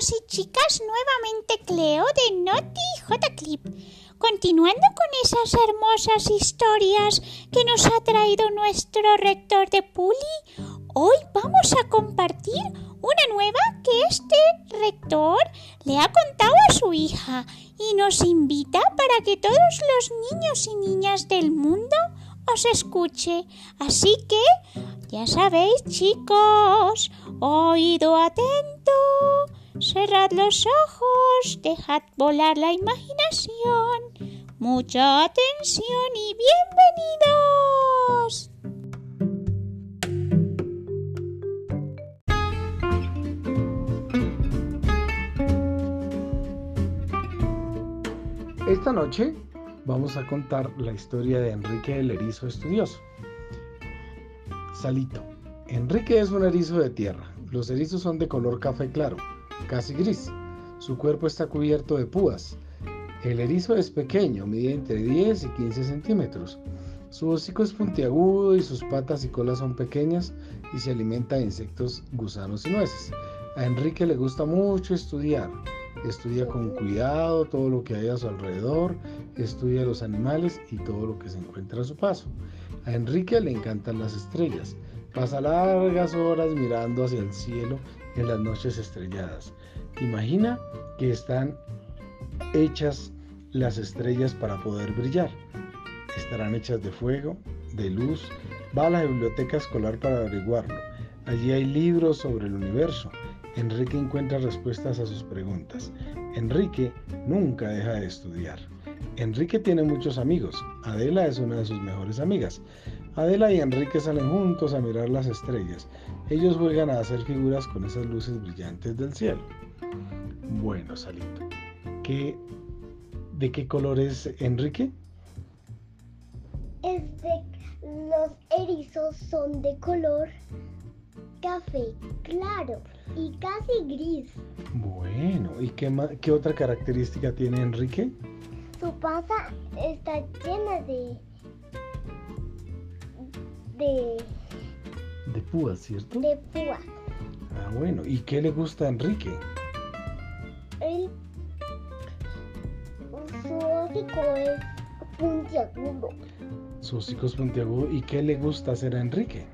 y chicas, nuevamente Cleo de Naughty J Clip. Continuando con esas hermosas historias que nos ha traído nuestro rector de Puli, hoy vamos a compartir una nueva que este rector le ha contado a su hija y nos invita para que todos los niños y niñas del mundo os escuche. Así que, ya sabéis chicos, oído atento, cerrad los ojos, dejad volar la imaginación. Mucha atención y bienvenidos. Esta noche vamos a contar la historia de Enrique el erizo estudioso. Salito. Enrique es un erizo de tierra. Los erizos son de color café claro, casi gris. Su cuerpo está cubierto de púas. El erizo es pequeño, mide entre 10 y 15 centímetros. Su hocico es puntiagudo y sus patas y colas son pequeñas y se alimenta de insectos, gusanos y nueces. A Enrique le gusta mucho estudiar. Estudia con cuidado todo lo que hay a su alrededor, estudia los animales y todo lo que se encuentra a su paso. A Enrique le encantan las estrellas. Pasa largas horas mirando hacia el cielo en las noches estrelladas. Imagina que están hechas las estrellas para poder brillar. Estarán hechas de fuego, de luz. Va a la biblioteca escolar para averiguarlo. Allí hay libros sobre el universo Enrique encuentra respuestas a sus preguntas. Enrique nunca deja de estudiar. Enrique tiene muchos amigos. Adela es una de sus mejores amigas. Adela y Enrique salen juntos a mirar las estrellas. Ellos juegan a hacer figuras con esas luces brillantes del cielo. Bueno, Salito, ¿qué, ¿de qué color es Enrique? Es de los erizos son de color café claro y casi gris. Bueno, ¿y qué, qué otra característica tiene Enrique? Su panza está llena de... de... De púas, ¿cierto? De púas. Ah, bueno, ¿y qué le gusta a Enrique? Él... Su hocico es puntiagudo. Su hocico es puntiagudo. ¿Y qué le gusta hacer a Enrique?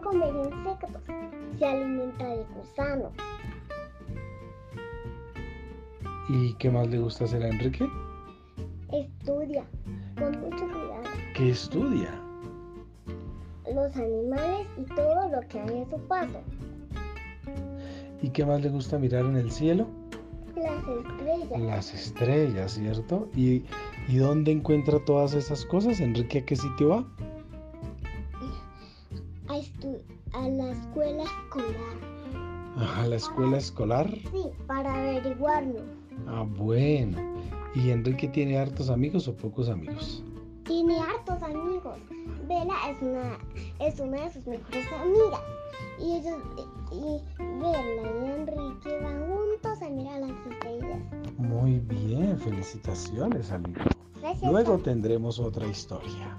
comer insectos, se alimenta de gusanos. ¿Y qué más le gusta hacer a Enrique? Estudia, con mucho cuidado. ¿Qué estudia? Los animales y todo lo que hay a su paso. ¿Y qué más le gusta mirar en el cielo? Las estrellas. Las estrellas, ¿cierto? ¿Y, ¿Y dónde encuentra todas esas cosas? ¿Enrique a qué sitio va? a la escuela escolar. ¿A la escuela escolar? Sí, para averiguarlo. Ah, bueno. ¿Y Enrique tiene hartos amigos o pocos amigos? Tiene hartos amigos. Vela es una, es una de sus mejores amigas. Y ellos, y Bella y Enrique van juntos a mirar las estrellas. Muy bien, felicitaciones, amigo. Luego tendremos otra historia.